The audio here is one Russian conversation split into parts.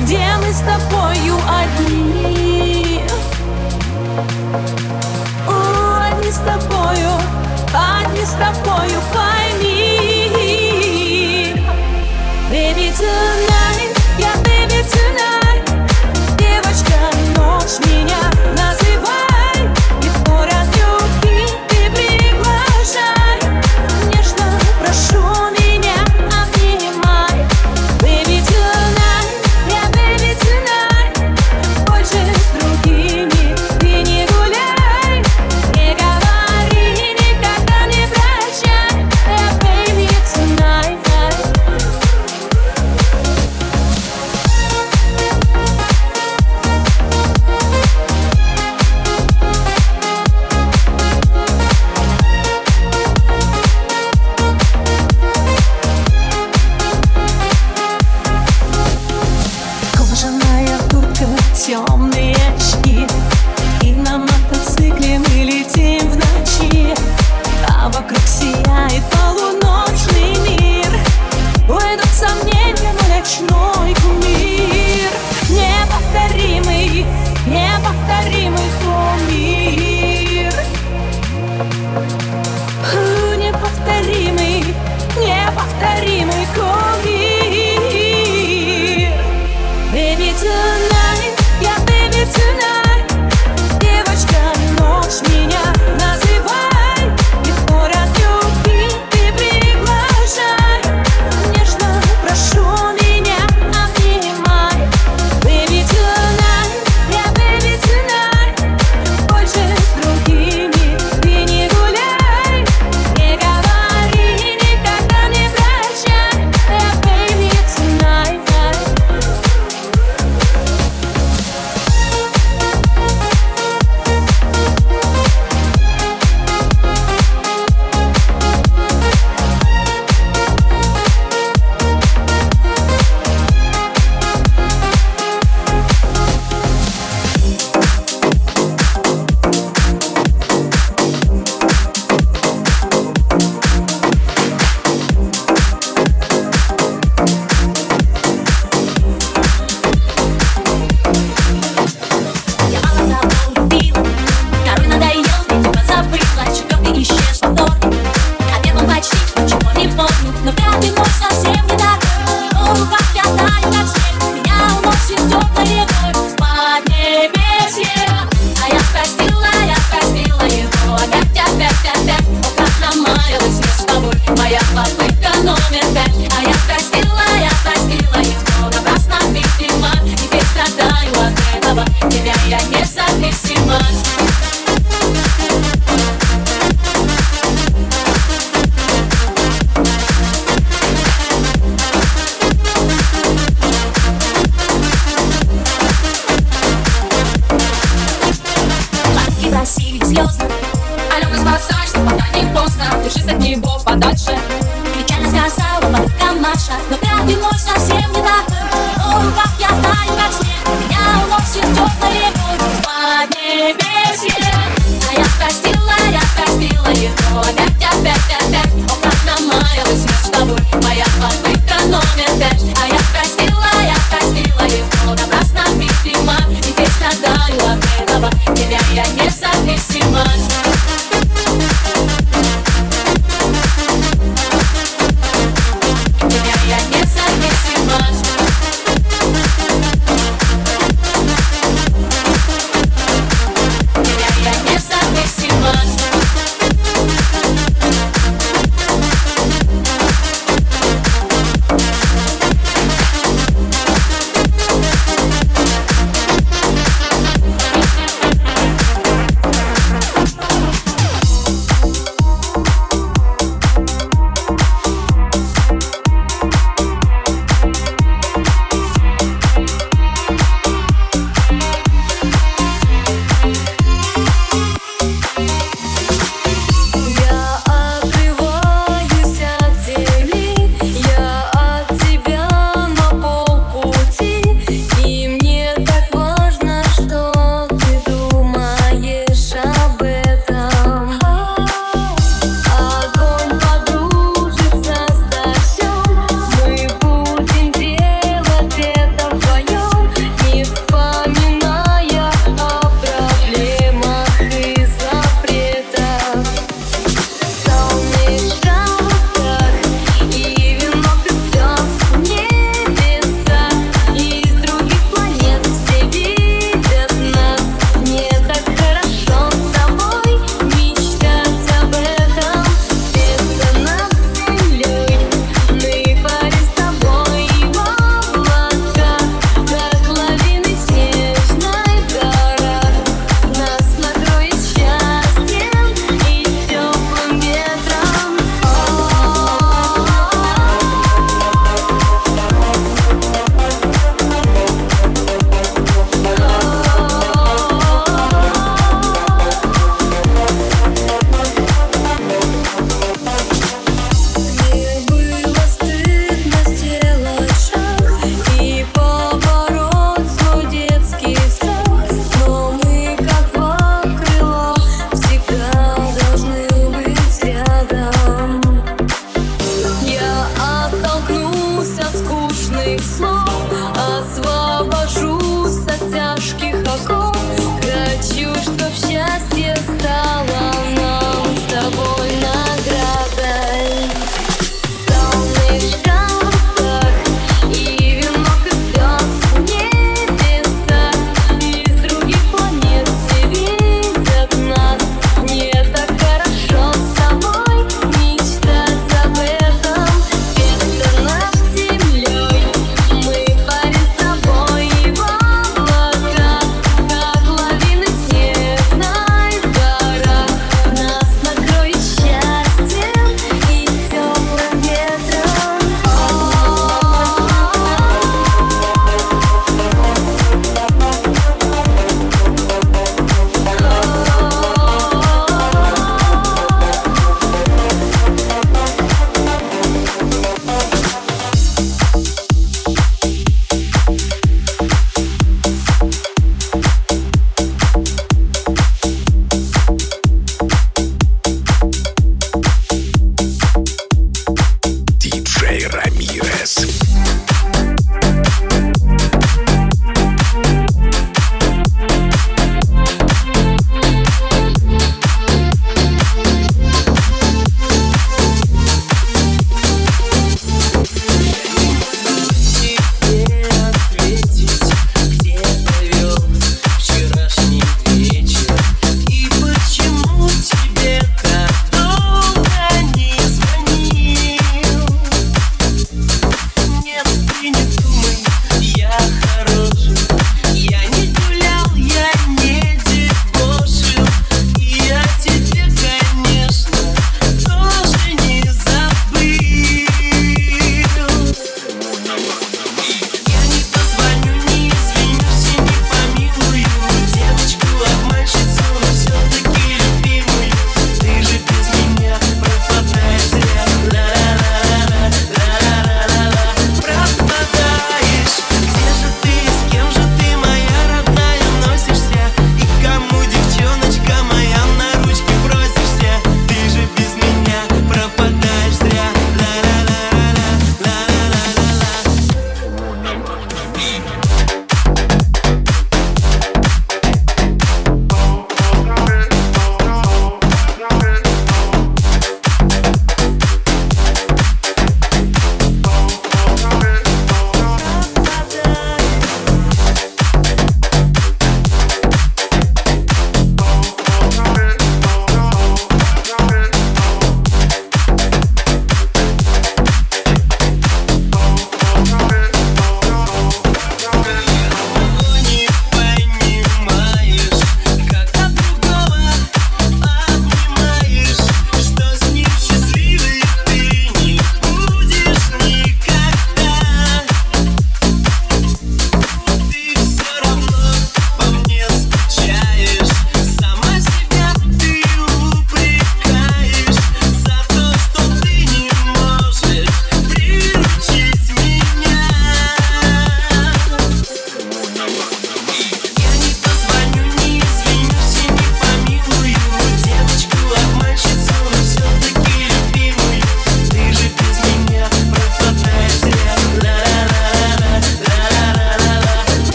где мы с тобою одни. О, одни с тобою, одни с тобою, пойми. Baby, tonight.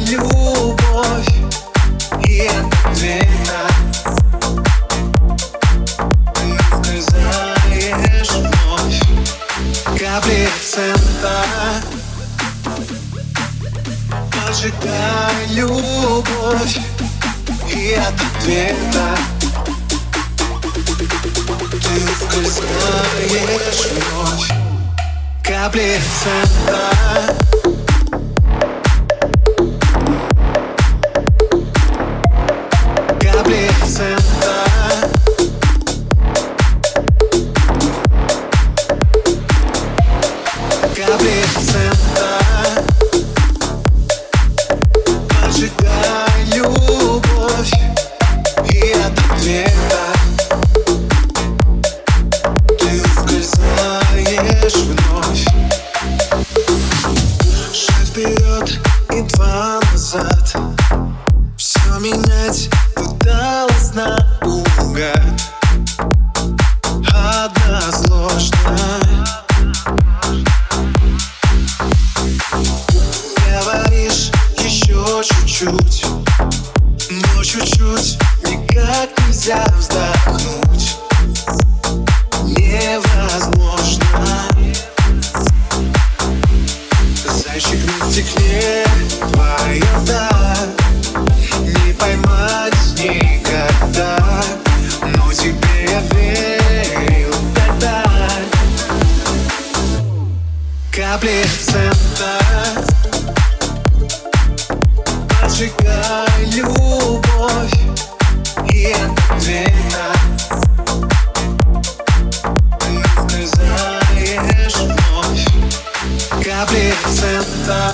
любовь и это Ты сказаешь вновь капли цента Поджигай любовь и ответа. Ты скользаешь вновь капли цента процента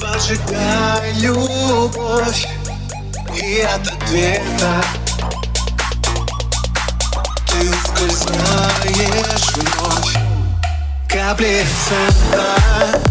Поджигай любовь и от ответа. Ты ускользаешь вновь. Капли цента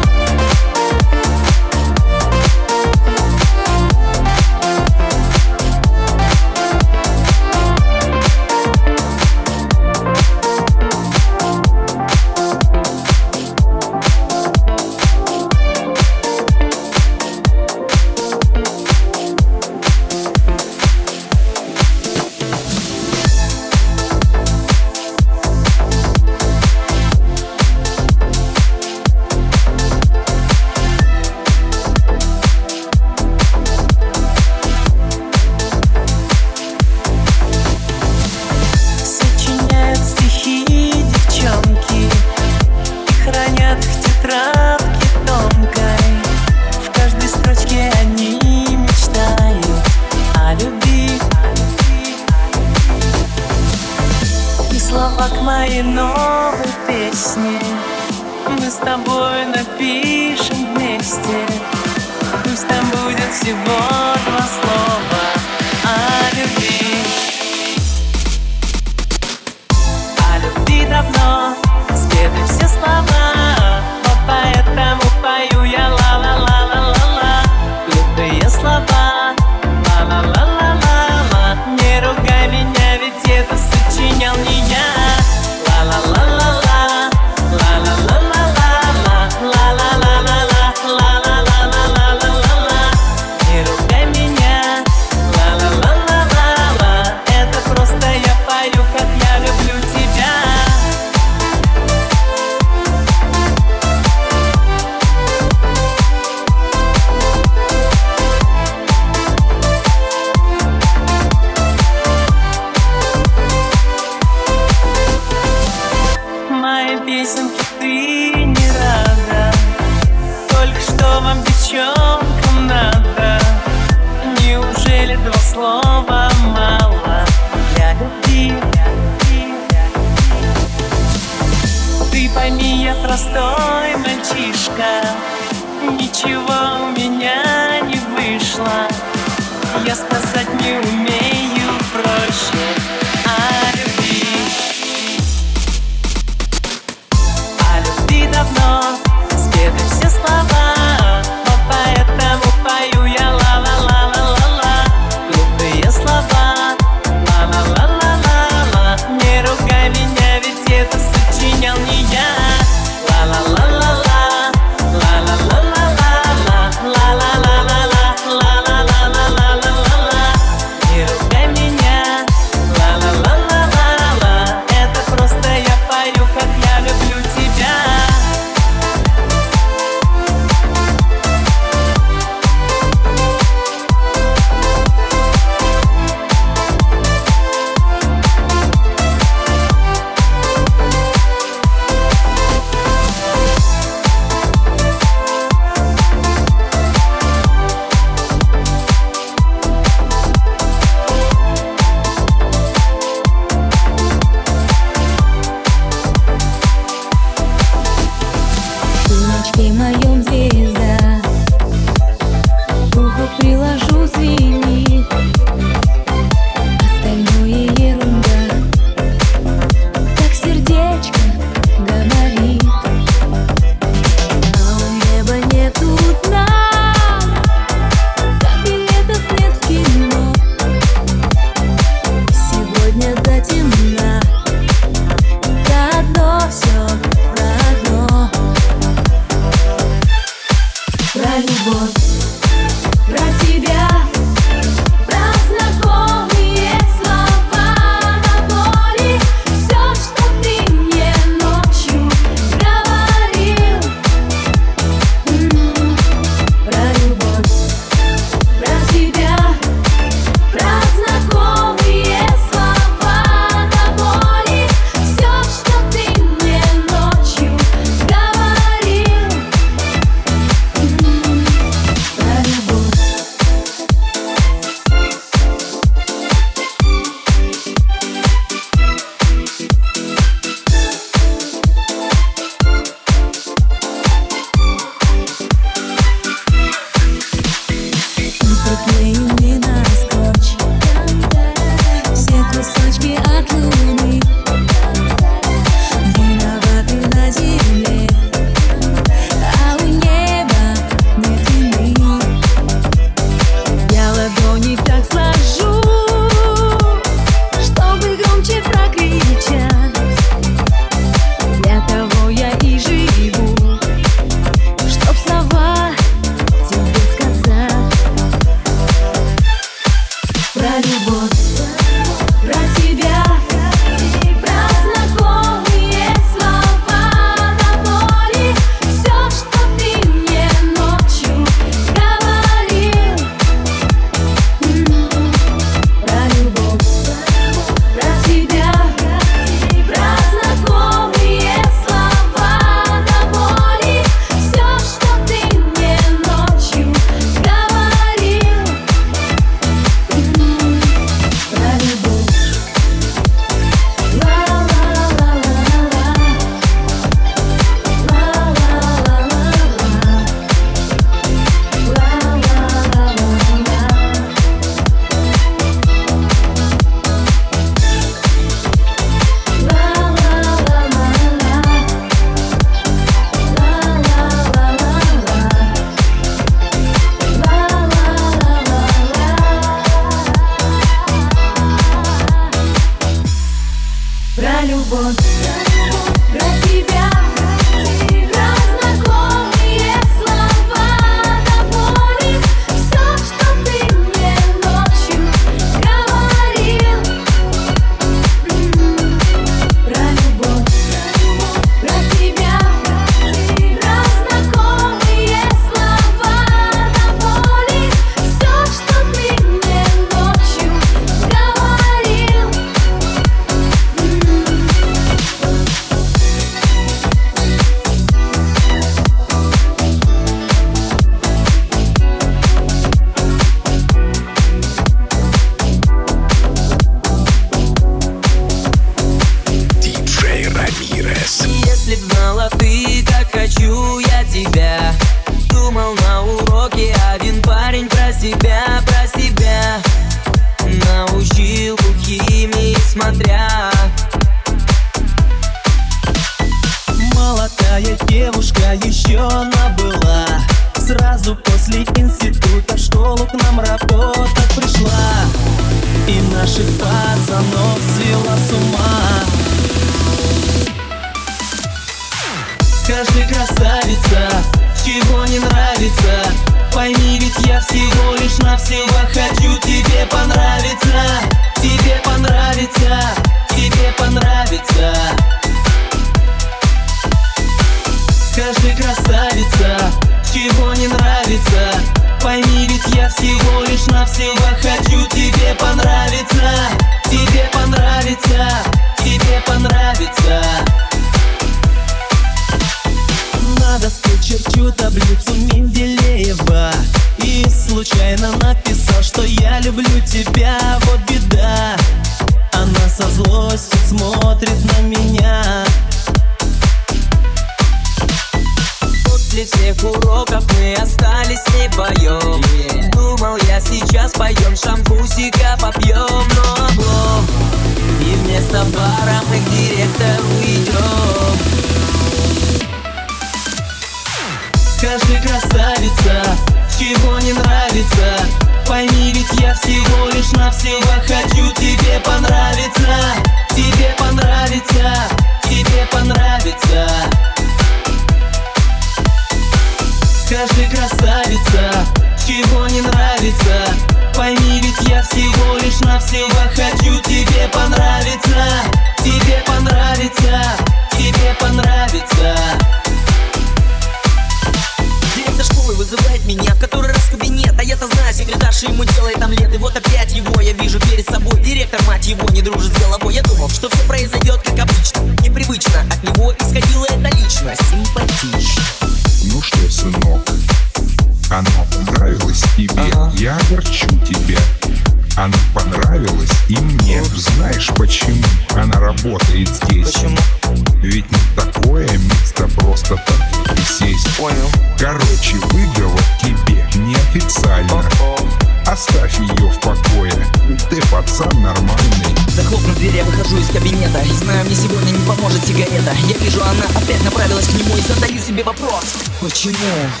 Почему?